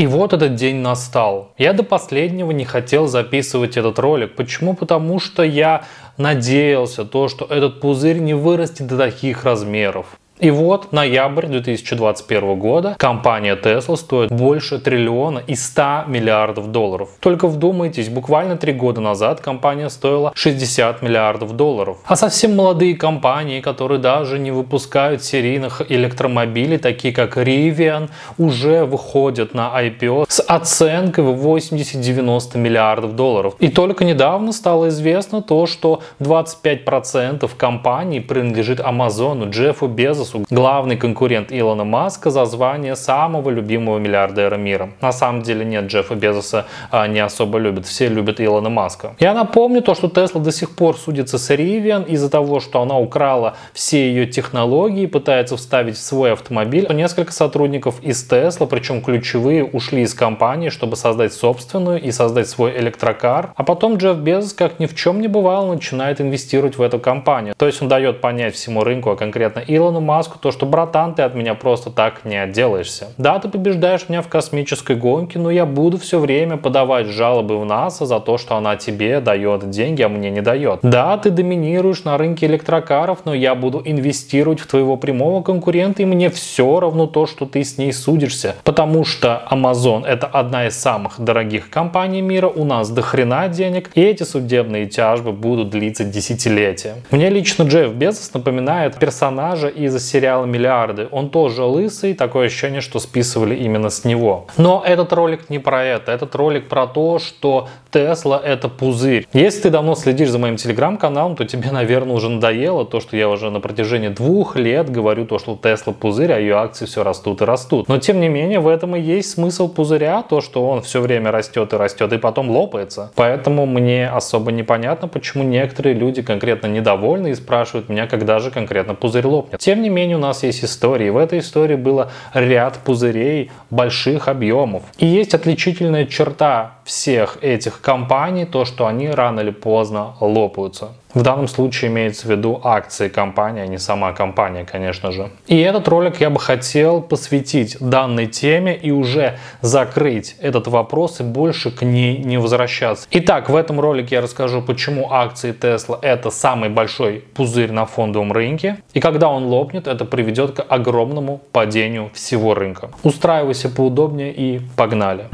И вот этот день настал. Я до последнего не хотел записывать этот ролик. Почему? Потому что я надеялся то, что этот пузырь не вырастет до таких размеров. И вот ноябрь 2021 года компания Tesla стоит больше триллиона и 100 миллиардов долларов. Только вдумайтесь, буквально три года назад компания стоила 60 миллиардов долларов. А совсем молодые компании, которые даже не выпускают серийных электромобилей, такие как Rivian, уже выходят на IPO с оценкой в 80-90 миллиардов долларов. И только недавно стало известно то, что 25% компаний принадлежит Амазону, Джеффу Безосу, Безосу главный конкурент Илона Маска за звание самого любимого миллиардера мира. На самом деле нет, Джеффа Безоса а, не особо любят, все любят Илона Маска. Я напомню то, что Тесла до сих пор судится с Rivian из-за того, что она украла все ее технологии, пытается вставить в свой автомобиль. Несколько сотрудников из Тесла, причем ключевые, ушли из компании, чтобы создать собственную и создать свой электрокар. А потом Джефф Безос, как ни в чем не бывало, начинает инвестировать в эту компанию. То есть он дает понять всему рынку, а конкретно Илону Маску, Маску, то, что, братан, ты от меня просто так не отделаешься. Да, ты побеждаешь меня в космической гонке, но я буду все время подавать жалобы в НАСА за то, что она тебе дает деньги, а мне не дает. Да, ты доминируешь на рынке электрокаров, но я буду инвестировать в твоего прямого конкурента, и мне все равно то, что ты с ней судишься. Потому что Amazon это одна из самых дорогих компаний мира, у нас до хрена денег, и эти судебные тяжбы будут длиться десятилетия. Мне лично Джефф Безос напоминает персонажа из сериала «Миллиарды». Он тоже лысый, такое ощущение, что списывали именно с него. Но этот ролик не про это. Этот ролик про то, что Тесла это пузырь. Если ты давно следишь за моим телеграм-каналом, то тебе, наверное, уже надоело то, что я уже на протяжении двух лет говорю то, что Тесла пузырь, а ее акции все растут и растут. Но тем не менее, в этом и есть смысл пузыря, то, что он все время растет и растет и потом лопается. Поэтому мне особо непонятно, почему некоторые люди конкретно недовольны и спрашивают меня, когда же конкретно пузырь лопнет. Тем не менее, у нас есть истории. В этой истории было ряд пузырей больших объемов. И есть отличительная черта всех этих компаний, то, что они рано или поздно лопаются. В данном случае имеется в виду акции компании, а не сама компания, конечно же. И этот ролик я бы хотел посвятить данной теме и уже закрыть этот вопрос и больше к ней не возвращаться. Итак, в этом ролике я расскажу, почему акции Tesla это самый большой пузырь на фондовом рынке. И когда он лопнет, это приведет к огромному падению всего рынка. Устраивайся поудобнее и погнали.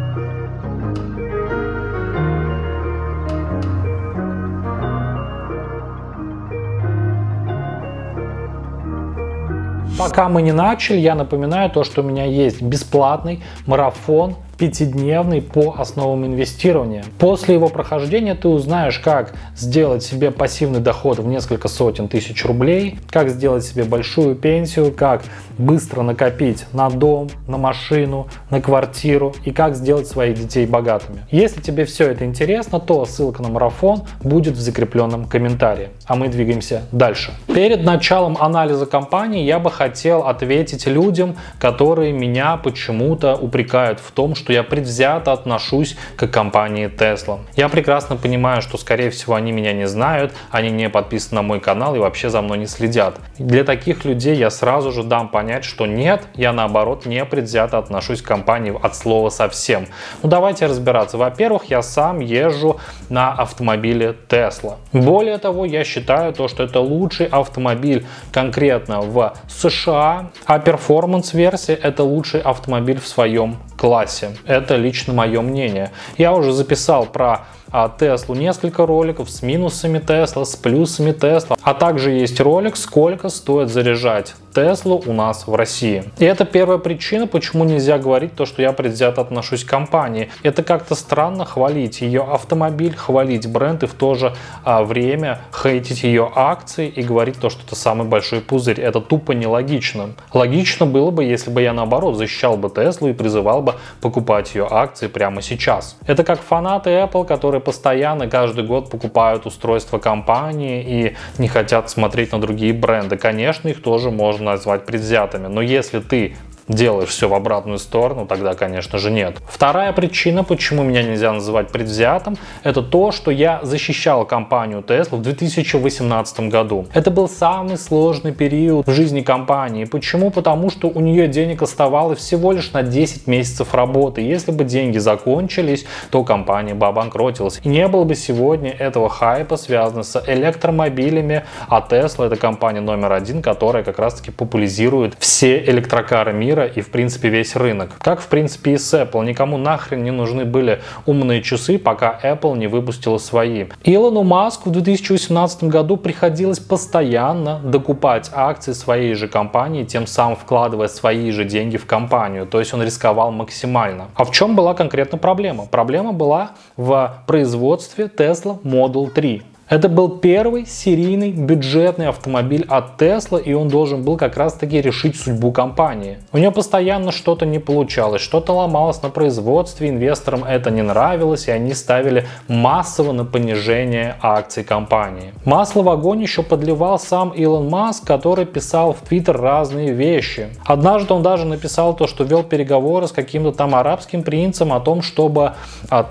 Пока мы не начали, я напоминаю то, что у меня есть бесплатный марафон пятидневный по основам инвестирования. После его прохождения ты узнаешь, как сделать себе пассивный доход в несколько сотен тысяч рублей, как сделать себе большую пенсию, как быстро накопить на дом, на машину, на квартиру и как сделать своих детей богатыми. Если тебе все это интересно, то ссылка на марафон будет в закрепленном комментарии. А мы двигаемся дальше. Перед началом анализа компании я бы хотел ответить людям, которые меня почему-то упрекают в том, что что я предвзято отношусь к компании Tesla. Я прекрасно понимаю, что скорее всего они меня не знают, они не подписаны на мой канал и вообще за мной не следят. Для таких людей я сразу же дам понять, что нет, я наоборот не предвзято отношусь к компании от слова совсем. Ну давайте разбираться. Во-первых, я сам езжу на автомобиле Tesla. Более того, я считаю то, что это лучший автомобиль конкретно в США, а перформанс-версия это лучший автомобиль в своем классе. Это лично мое мнение. Я уже записал про а, Теслу несколько роликов с минусами Тесла, с плюсами Тесла, а также есть ролик, сколько стоит заряжать Теслу у нас в России. И это первая причина, почему нельзя говорить то, что я предвзято отношусь к компании. Это как-то странно хвалить ее автомобиль, хвалить бренд и в то же а, время хейтить ее акции и говорить то, что это самый большой пузырь. Это тупо нелогично. Логично было бы, если бы я наоборот защищал бы Теслу и призывал бы покупать ее акции прямо сейчас. Это как фанаты Apple, которые постоянно каждый год покупают устройства компании и не хотят смотреть на другие бренды. Конечно, их тоже можно назвать предвзятыми. Но если ты делаешь все в обратную сторону, тогда, конечно же, нет. Вторая причина, почему меня нельзя называть предвзятым, это то, что я защищал компанию Tesla в 2018 году. Это был самый сложный период в жизни компании. Почему? Потому что у нее денег оставалось всего лишь на 10 месяцев работы. Если бы деньги закончились, то компания бы обанкротилась. И не было бы сегодня этого хайпа, связанного с электромобилями, а Tesla это компания номер один, которая как раз таки популяризирует все электрокары мира и в принципе весь рынок. Как в принципе и с Apple. Никому нахрен не нужны были умные часы, пока Apple не выпустила свои. Илону Маску в 2018 году приходилось постоянно докупать акции своей же компании, тем самым вкладывая свои же деньги в компанию. То есть он рисковал максимально. А в чем была конкретно проблема? Проблема была в производстве Tesla Model 3. Это был первый серийный бюджетный автомобиль от Tesla, и он должен был как раз таки решить судьбу компании. У нее постоянно что-то не получалось, что-то ломалось на производстве, инвесторам это не нравилось, и они ставили массово на понижение акций компании. Масло в огонь еще подливал сам Илон Маск, который писал в Твиттер разные вещи. Однажды он даже написал то, что вел переговоры с каким-то там арабским принцем о том, чтобы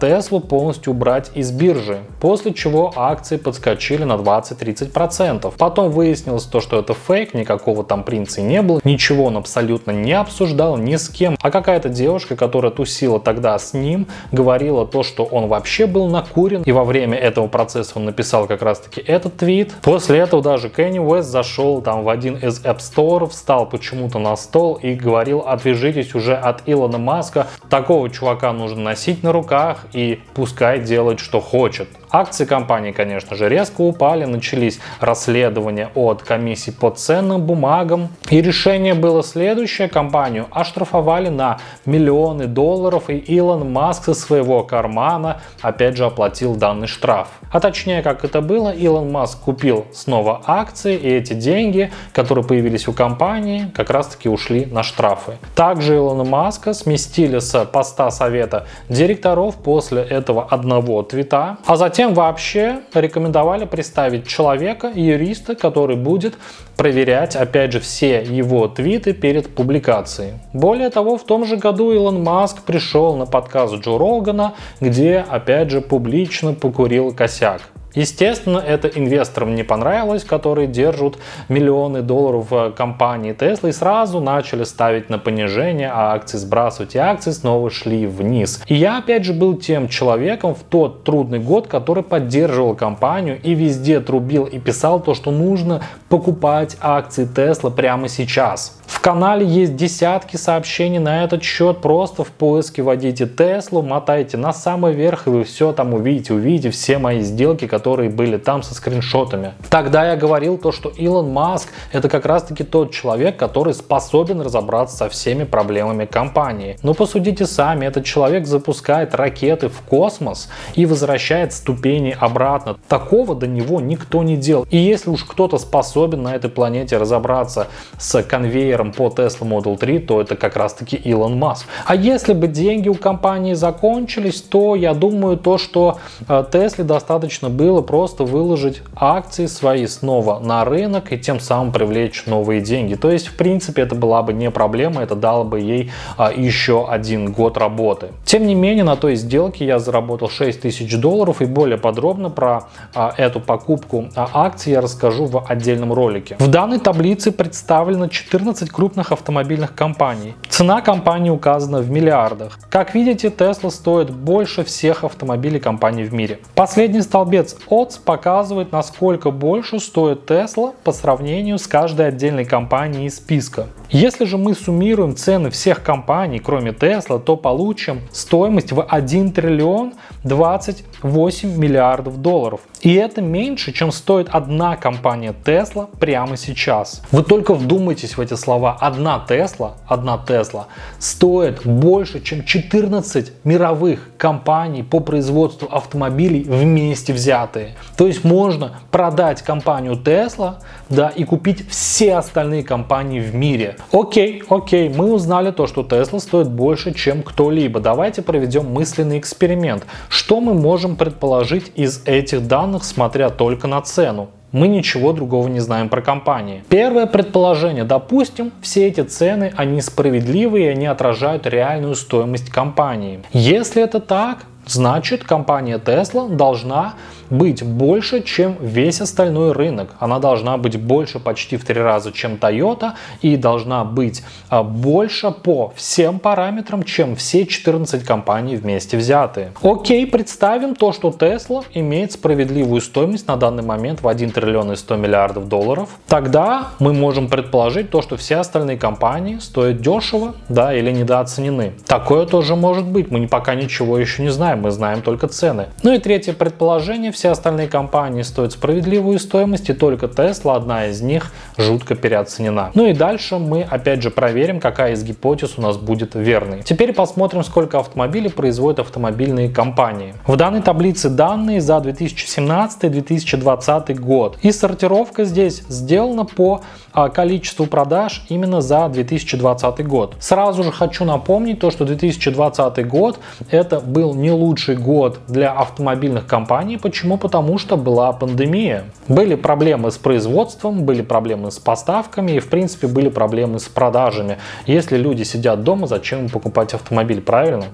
Теслу полностью убрать из биржи, после чего акции подскочили на 20-30%. Потом выяснилось то, что это фейк, никакого там принца не было, ничего он абсолютно не обсуждал ни с кем. А какая-то девушка, которая тусила тогда с ним, говорила то, что он вообще был накурен, и во время этого процесса он написал как раз таки этот твит. После этого даже Кенни Уэст зашел там в один из App Store, встал почему-то на стол и говорил, отвяжитесь уже от Илона Маска, такого чувака нужно носить на руках и пускай делает, что хочет. Акции компании, конечно же, резко упали, начались расследования от комиссии по ценным бумагам. И решение было следующее. Компанию оштрафовали на миллионы долларов, и Илон Маск со своего кармана опять же оплатил данный штраф. А точнее, как это было, Илон Маск купил снова акции, и эти деньги, которые появились у компании, как раз таки ушли на штрафы. Также Илона Маска сместили с поста совета директоров после этого одного твита, а затем Всем вообще рекомендовали представить человека, юриста, который будет проверять, опять же, все его твиты перед публикацией. Более того, в том же году Илон Маск пришел на подкаст Джо Рогана, где, опять же, публично покурил косяк. Естественно, это инвесторам не понравилось, которые держат миллионы долларов в компании Tesla и сразу начали ставить на понижение, а акции сбрасывать, и акции снова шли вниз. И я опять же был тем человеком в тот трудный год, который поддерживал компанию и везде трубил и писал то, что нужно покупать акции Tesla прямо сейчас. Канале есть десятки сообщений на этот счет. Просто в поиске вводите Теслу, мотайте на самый верх, и вы все там увидите. Увидите все мои сделки, которые были там со скриншотами. Тогда я говорил то, что Илон Маск это как раз таки тот человек, который способен разобраться со всеми проблемами компании. Но посудите сами, этот человек запускает ракеты в космос и возвращает ступени обратно. Такого до него никто не делал. И если уж кто-то способен на этой планете разобраться с конвейером по Tesla Model 3, то это как раз таки Илон Маск. А если бы деньги у компании закончились, то я думаю то, что Tesla э, достаточно было просто выложить акции свои снова на рынок и тем самым привлечь новые деньги. То есть, в принципе, это была бы не проблема, это дало бы ей а, еще один год работы. Тем не менее, на той сделке я заработал 6 тысяч долларов и более подробно про а, эту покупку а, акций я расскажу в отдельном ролике. В данной таблице представлено 14 крупных крупных автомобильных компаний. Цена компании указана в миллиардах. Как видите, Tesla стоит больше всех автомобилей компаний в мире. Последний столбец odds показывает, насколько больше стоит Tesla по сравнению с каждой отдельной компанией из списка. Если же мы суммируем цены всех компаний, кроме Tesla, то получим стоимость в 1 триллион 28 миллиардов долларов. И это меньше, чем стоит одна компания Tesla прямо сейчас. Вы только вдумайтесь в эти слова. Одна Tesla, одна Tesla стоит больше, чем 14 мировых компаний по производству автомобилей вместе взятые. То есть можно продать компанию Tesla да, и купить все остальные компании в мире. Окей, окей, мы узнали то, что Tesla стоит больше, чем кто-либо. Давайте проведем мысленный эксперимент. Что мы можем предположить из этих данных, смотря только на цену? Мы ничего другого не знаем про компании. Первое предположение. Допустим, все эти цены, они справедливые, они отражают реальную стоимость компании. Если это так, значит компания Tesla должна быть больше, чем весь остальной рынок. Она должна быть больше почти в три раза, чем Toyota, и должна быть а, больше по всем параметрам, чем все 14 компаний вместе взятые. Окей, представим то, что Tesla имеет справедливую стоимость на данный момент в 1 триллион и 100 миллиардов долларов. Тогда мы можем предположить то, что все остальные компании стоят дешево, да, или недооценены. Такое тоже может быть, мы пока ничего еще не знаем, мы знаем только цены. Ну и третье предположение, все остальные компании стоят справедливую стоимость, и только Tesla, одна из них, жутко переоценена. Ну и дальше мы опять же проверим, какая из гипотез у нас будет верной. Теперь посмотрим, сколько автомобилей производят автомобильные компании. В данной таблице данные за 2017-2020 год. И сортировка здесь сделана по а, количеству продаж именно за 2020 год. Сразу же хочу напомнить то, что 2020 год это был не лучший год для автомобильных компаний. Почему? Почему? Потому что была пандемия. Были проблемы с производством, были проблемы с поставками и, в принципе, были проблемы с продажами. Если люди сидят дома, зачем покупать автомобиль, правильно?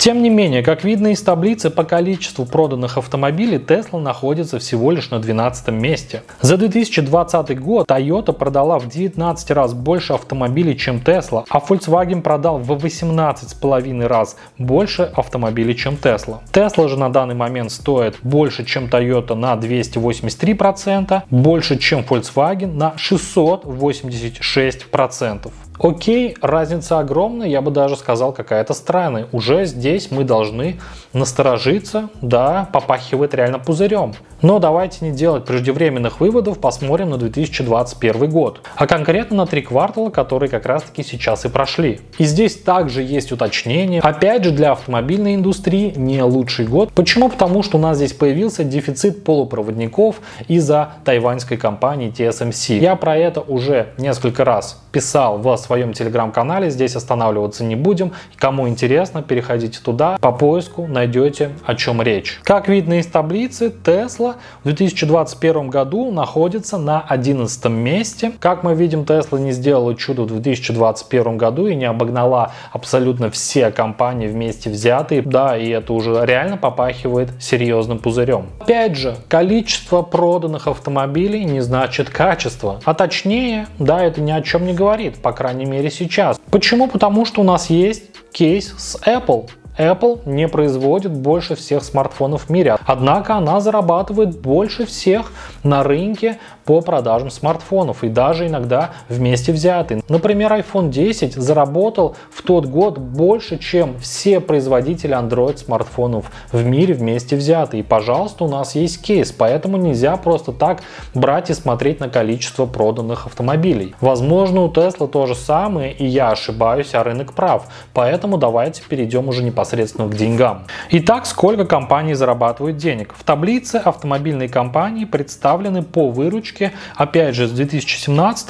Тем не менее, как видно из таблицы, по количеству проданных автомобилей Tesla находится всего лишь на 12 месте. За 2020 год Toyota продала в 19 раз больше автомобилей, чем Tesla, а Volkswagen продал в 18,5 раз больше автомобилей, чем Tesla. Tesla же на данный момент стоит больше, чем Toyota на 283%, больше, чем Volkswagen на 686%. Окей, разница огромная, я бы даже сказал какая-то странная. Уже здесь мы должны насторожиться, да, попахивает реально пузырем. Но давайте не делать преждевременных выводов, посмотрим на 2021 год. А конкретно на три квартала, которые как раз таки сейчас и прошли. И здесь также есть уточнение. Опять же, для автомобильной индустрии не лучший год. Почему? Потому что у нас здесь появился дефицит полупроводников из-за тайваньской компании TSMC. Я про это уже несколько раз писал в своем телеграм-канале, здесь останавливаться не будем. Кому интересно, переходите туда, по поиску найдете о чем речь. Как видно из таблицы, Tesla в 2021 году находится на 11 месте. Как мы видим, Tesla не сделала чудо в 2021 году и не обогнала абсолютно все компании вместе взятые. Да, и это уже реально попахивает серьезным пузырем. Опять же, количество проданных автомобилей не значит качество. А точнее, да, это ни о чем не говорит, по крайней мере сейчас. Почему? Потому что у нас есть кейс с Apple. Apple не производит больше всех смартфонов в мире, однако она зарабатывает больше всех на рынке по продажам смартфонов и даже иногда вместе взятый. Например, iPhone 10 заработал в тот год больше, чем все производители Android смартфонов в мире вместе взятые. И, пожалуйста, у нас есть кейс, поэтому нельзя просто так брать и смотреть на количество проданных автомобилей. Возможно, у Tesla то же самое, и я ошибаюсь, а рынок прав. Поэтому давайте перейдем уже непосредственно к деньгам. Итак, сколько компаний зарабатывают денег? В таблице автомобильные компании представлены по выручке выручки, опять же, с 2017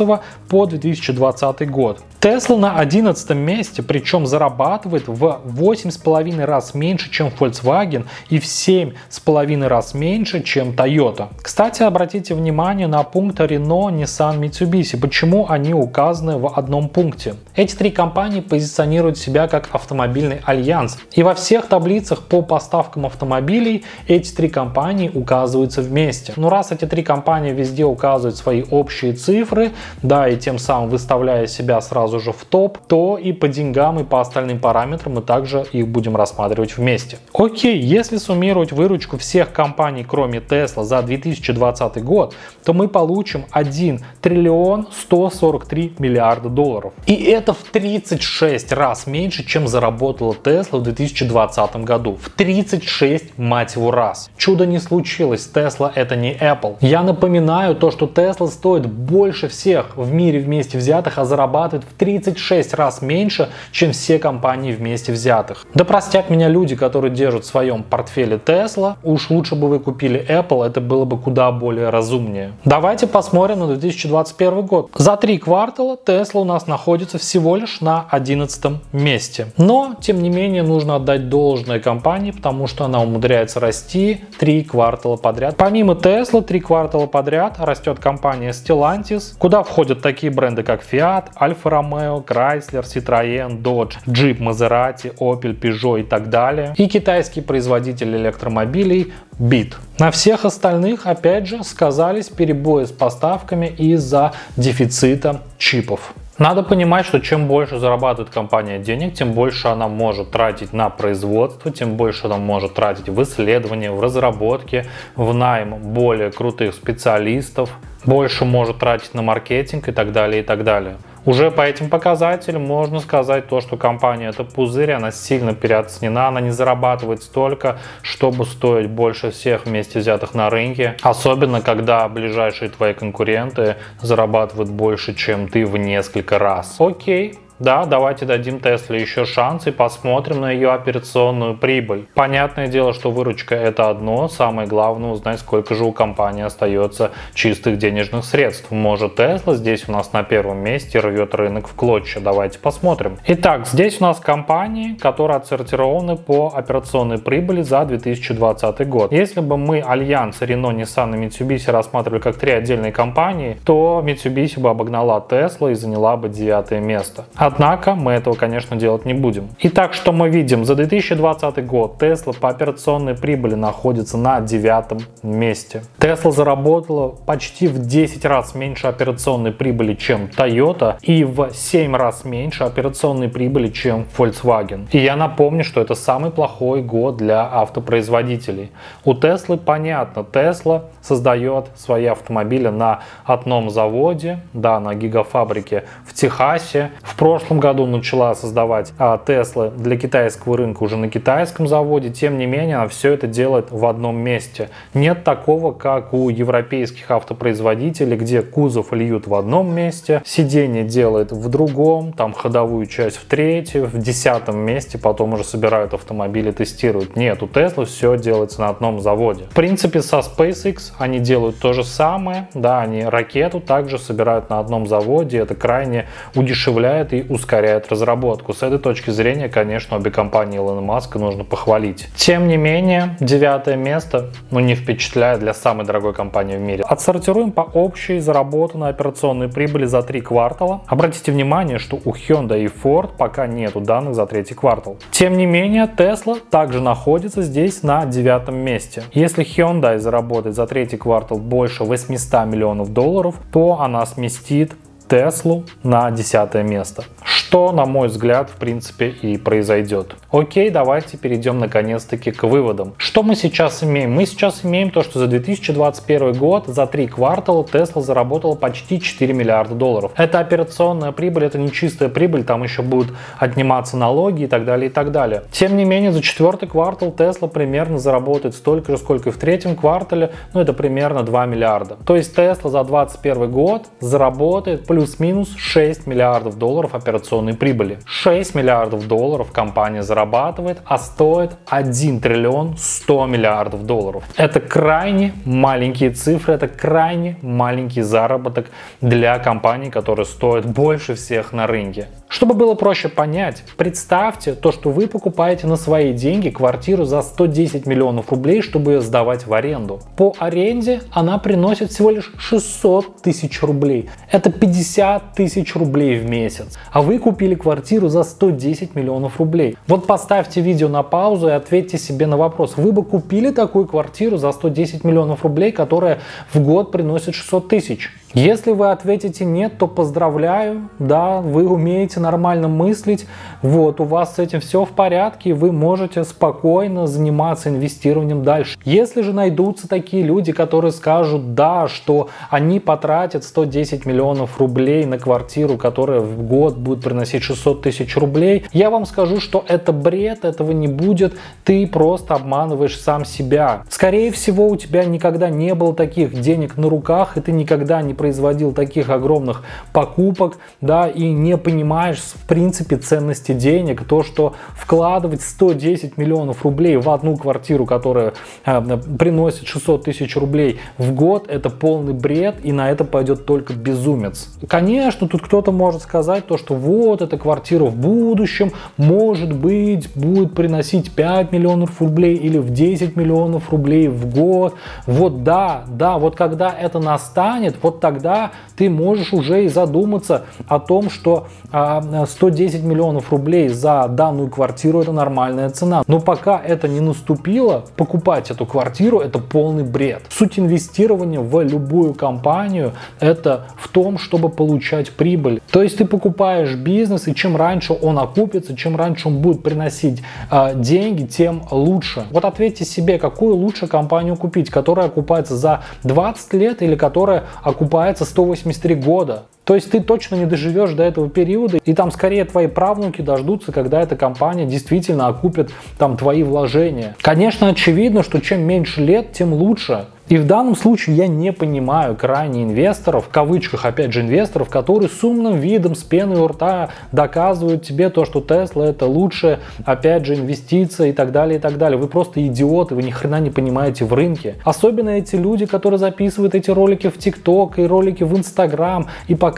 по 2020 год. Tesla на 11 месте, причем зарабатывает в 8,5 раз меньше, чем Volkswagen и в 7,5 раз меньше, чем Toyota. Кстати, обратите внимание на пункты Renault, Nissan, Mitsubishi. Почему они указаны в одном пункте? Эти три компании позиционируют себя как автомобильный альянс. И во всех таблицах по поставкам автомобилей эти три компании указываются вместе. Но раз эти три компании везде указывают свои общие цифры, да, и тем самым выставляя себя сразу же в топ, то и по деньгам, и по остальным параметрам мы также их будем рассматривать вместе. Окей, если суммировать выручку всех компаний, кроме Tesla, за 2020 год, то мы получим 1 триллион 143 миллиарда долларов. И это в 36 раз меньше, чем заработала Tesla в 2020 году. В 36, мать его, раз. Чудо не случилось, Tesla это не Apple. Я напоминаю то, что Tesla стоит больше всех в мире вместе взятых, а зарабатывает в 36 раз меньше, чем все компании вместе взятых. Да простят меня люди, которые держат в своем портфеле Tesla, уж лучше бы вы купили Apple, это было бы куда более разумнее. Давайте посмотрим на 2021 год. За три квартала Tesla у нас находится всего лишь на 11 месте. Но, тем не менее, нужно отдать должное компании, потому что она умудряется расти три квартала подряд. Помимо Tesla, три квартала подряд растет компания Stellantis, куда входят такие бренды, как Fiat, Alfa Romeo, Chrysler, Citroën, Dodge, Jeep, Maserati, Opel, Peugeot и так далее. И китайский производитель электромобилей Bit. На всех остальных, опять же, сказались перебои с поставками из-за дефицита чипов. Надо понимать, что чем больше зарабатывает компания денег, тем больше она может тратить на производство, тем больше она может тратить в исследования, в разработки, в найм более крутых специалистов, больше может тратить на маркетинг и так далее, и так далее. Уже по этим показателям можно сказать то, что компания это пузырь, она сильно переоценена, она не зарабатывает столько, чтобы стоить больше всех вместе взятых на рынке. Особенно, когда ближайшие твои конкуренты зарабатывают больше, чем ты в несколько раз. Окей, да, давайте дадим Тесле еще шанс и посмотрим на ее операционную прибыль. Понятное дело, что выручка это одно, самое главное узнать, сколько же у компании остается чистых денежных средств. Может Тесла здесь у нас на первом месте рвет рынок в клочья, давайте посмотрим. Итак, здесь у нас компании, которые отсортированы по операционной прибыли за 2020 год. Если бы мы Альянс, Renault, Nissan и Mitsubishi рассматривали как три отдельные компании, то Mitsubishi бы обогнала Tesla и заняла бы девятое место. Однако мы этого, конечно, делать не будем. Итак, что мы видим? За 2020 год Tesla по операционной прибыли находится на девятом месте. Tesla заработала почти в 10 раз меньше операционной прибыли, чем Toyota, и в 7 раз меньше операционной прибыли, чем Volkswagen. И я напомню, что это самый плохой год для автопроизводителей. У Tesla понятно, Tesla создает свои автомобили на одном заводе, да, на гигафабрике в Техасе. В прошлом прошлом году начала создавать а, Tesla для китайского рынка уже на китайском заводе. Тем не менее, она все это делает в одном месте. Нет такого, как у европейских автопроизводителей, где кузов льют в одном месте, сиденье делает в другом, там ходовую часть в третьем, в десятом месте, потом уже собирают автомобили, тестируют. Нет, у Tesla все делается на одном заводе. В принципе, со SpaceX они делают то же самое, да, они ракету также собирают на одном заводе, это крайне удешевляет и ускоряет разработку. С этой точки зрения, конечно, обе компании Илона Маска нужно похвалить. Тем не менее, девятое место ну, не впечатляет для самой дорогой компании в мире. Отсортируем по общей заработанной операционной прибыли за три квартала. Обратите внимание, что у Hyundai и Ford пока нету данных за третий квартал. Тем не менее, Tesla также находится здесь на девятом месте. Если Hyundai заработает за третий квартал больше 800 миллионов долларов, то она сместит Теслу на десятое место. Что, на мой взгляд, в принципе и произойдет. Окей, давайте перейдем наконец-таки к выводам. Что мы сейчас имеем? Мы сейчас имеем то, что за 2021 год, за три квартала Tesla заработала почти 4 миллиарда долларов. Это операционная прибыль, это не чистая прибыль, там еще будут отниматься налоги и так далее, и так далее. Тем не менее, за четвертый квартал Tesla примерно заработает столько же, сколько и в третьем квартале, ну это примерно 2 миллиарда. То есть Tesla за 2021 год заработает плюс-минус 6 миллиардов долларов операционной прибыли. 6 миллиардов долларов компания зарабатывает, а стоит 1 триллион 100 миллиардов долларов. Это крайне маленькие цифры, это крайне маленький заработок для компании, которая стоит больше всех на рынке. Чтобы было проще понять, представьте то, что вы покупаете на свои деньги квартиру за 110 миллионов рублей, чтобы ее сдавать в аренду. По аренде она приносит всего лишь 600 тысяч рублей. Это 50 тысяч рублей в месяц. А вы купили квартиру за 110 миллионов рублей. Вот поставьте видео на паузу и ответьте себе на вопрос. Вы бы купили такую квартиру за 110 миллионов рублей, которая в год приносит 600 тысяч? Если вы ответите нет, то поздравляю, да, вы умеете нормально мыслить, вот, у вас с этим все в порядке, вы можете спокойно заниматься инвестированием дальше. Если же найдутся такие люди, которые скажут, да, что они потратят 110 миллионов рублей на квартиру, которая в год будет приносить 600 тысяч рублей, я вам скажу, что это бред, этого не будет, ты просто обманываешь сам себя. Скорее всего, у тебя никогда не было таких денег на руках, и ты никогда не производил таких огромных покупок, да, и не понимаешь в принципе ценности денег, то, что вкладывать 110 миллионов рублей в одну квартиру, которая э, приносит 600 тысяч рублей в год, это полный бред, и на это пойдет только безумец. Конечно, тут кто-то может сказать то, что вот эта квартира в будущем, может быть, будет приносить 5 миллионов рублей или в 10 миллионов рублей в год. Вот да, да, вот когда это настанет, вот тогда ты можешь уже и задуматься о том, что 110 а, миллионов рублей за данную квартиру это нормальная цена. Но пока это не наступило, покупать эту квартиру это полный бред. Суть инвестирования в любую компанию это в том, чтобы получать прибыль. То есть ты покупаешь бизнес и чем раньше он окупится, чем раньше он будет приносить э, деньги, тем лучше. Вот ответьте себе, какую лучше компанию купить, которая окупается за 20 лет или которая окупается 183 года. То есть ты точно не доживешь до этого периода, и там скорее твои правнуки дождутся, когда эта компания действительно окупит там твои вложения. Конечно, очевидно, что чем меньше лет, тем лучше. И в данном случае я не понимаю крайне инвесторов, в кавычках опять же инвесторов, которые с умным видом, с пеной у рта доказывают тебе то, что Tesla это лучшая, опять же, инвестиция и так далее, и так далее. Вы просто идиоты, вы ни хрена не понимаете в рынке. Особенно эти люди, которые записывают эти ролики в ТикТок и ролики в Инстаграм и показывают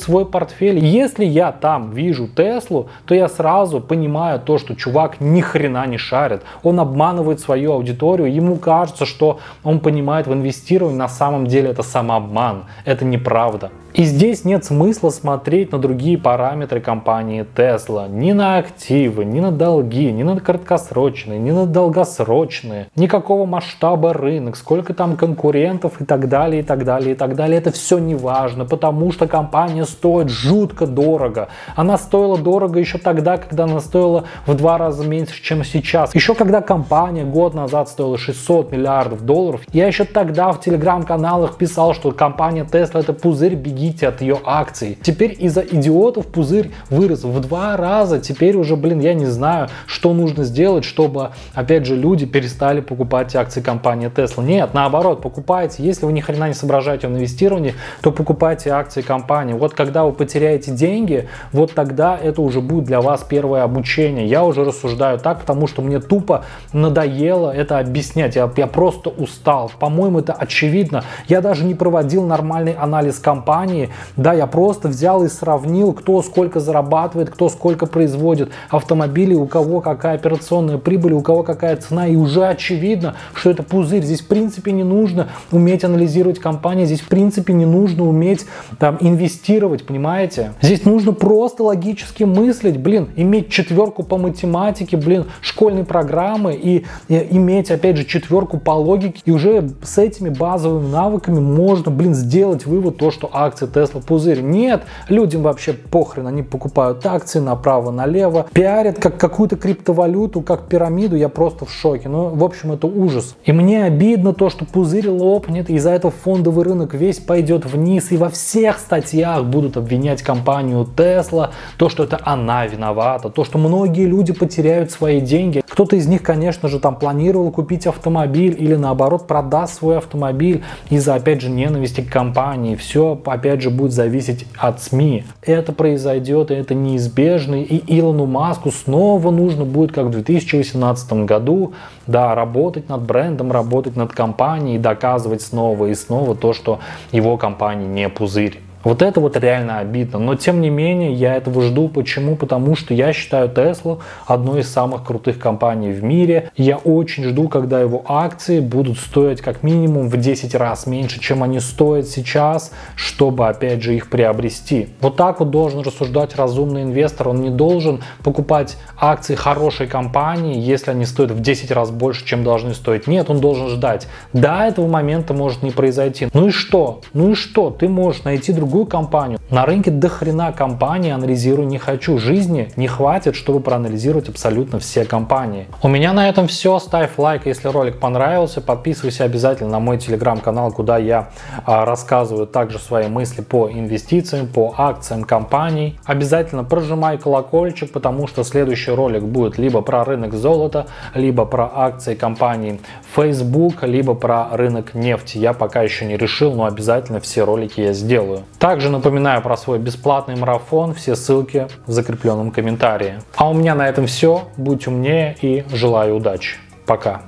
свой портфель. Если я там вижу Теслу, то я сразу понимаю то, что чувак ни хрена не шарит. Он обманывает свою аудиторию, ему кажется, что он понимает в инвестировании, на самом деле это самообман, это неправда. И здесь нет смысла смотреть на другие параметры компании Tesla. Ни на активы, ни на долги, ни на краткосрочные, ни на долгосрочные. Никакого масштаба рынок, сколько там конкурентов и так далее, и так далее, и так далее. Это все не важно, потому что компания стоит жутко дорого. Она стоила дорого еще тогда, когда она стоила в два раза меньше, чем сейчас. Еще когда компания год назад стоила 600 миллиардов долларов, я еще тогда в телеграм-каналах писал, что компания Tesla это пузырь, бегите от ее акций. Теперь из-за идиотов пузырь вырос в два раза. Теперь уже, блин, я не знаю, что нужно сделать, чтобы, опять же, люди перестали покупать акции компании Tesla. Нет, наоборот, покупайте. Если вы ни хрена не соображаете в инвестировании, то покупайте акции компании. Вот когда вы потеряете деньги, вот тогда это уже будет для вас первое обучение. Я уже рассуждаю так, потому что мне тупо надоело это объяснять. Я, я просто устал. По по-моему, это очевидно. Я даже не проводил нормальный анализ компании. Да, я просто взял и сравнил, кто сколько зарабатывает, кто сколько производит автомобилей, у кого какая операционная прибыль, у кого какая цена. И уже очевидно, что это пузырь. Здесь в принципе не нужно уметь анализировать компании, здесь в принципе не нужно уметь там инвестировать, понимаете? Здесь нужно просто логически мыслить, блин, иметь четверку по математике, блин, школьной программы и, и иметь опять же четверку по логике и уже с этими базовыми навыками можно, блин, сделать вывод то, что акции Tesla пузырь. Нет, людям вообще похрен, они покупают акции направо-налево, пиарят как какую-то криптовалюту, как пирамиду, я просто в шоке. Ну, в общем, это ужас. И мне обидно то, что пузырь лопнет, и из-за этого фондовый рынок весь пойдет вниз, и во всех статьях будут обвинять компанию Tesla, то, что это она виновата, то, что многие люди потеряют свои деньги. Кто-то из них, конечно же, там планировал купить автомобиль или наоборот продаст свой автомобиль из-за, опять же, ненависти к компании. Все, опять же, будет зависеть от СМИ. Это произойдет, и это неизбежно. И Илону Маску снова нужно будет, как в 2018 году, да, работать над брендом, работать над компанией, доказывать снова и снова то, что его компания не пузырь. Вот это вот реально обидно. Но тем не менее я этого жду. Почему? Потому что я считаю Tesla одной из самых крутых компаний в мире. Я очень жду, когда его акции будут стоить как минимум в 10 раз меньше, чем они стоят сейчас, чтобы опять же их приобрести. Вот так вот должен рассуждать разумный инвестор. Он не должен покупать акции хорошей компании, если они стоят в 10 раз больше, чем должны стоить. Нет, он должен ждать. До этого момента может не произойти. Ну и что? Ну и что? Ты можешь найти другую другую компанию. На рынке до хрена компании анализирую не хочу. Жизни не хватит, чтобы проанализировать абсолютно все компании. У меня на этом все. Ставь лайк, если ролик понравился. Подписывайся обязательно на мой телеграм-канал, куда я а, рассказываю также свои мысли по инвестициям, по акциям компаний. Обязательно прожимай колокольчик, потому что следующий ролик будет либо про рынок золота, либо про акции компании Facebook, либо про рынок нефти. Я пока еще не решил, но обязательно все ролики я сделаю. Также напоминаю про свой бесплатный марафон. Все ссылки в закрепленном комментарии. А у меня на этом все. Будь умнее и желаю удачи. Пока.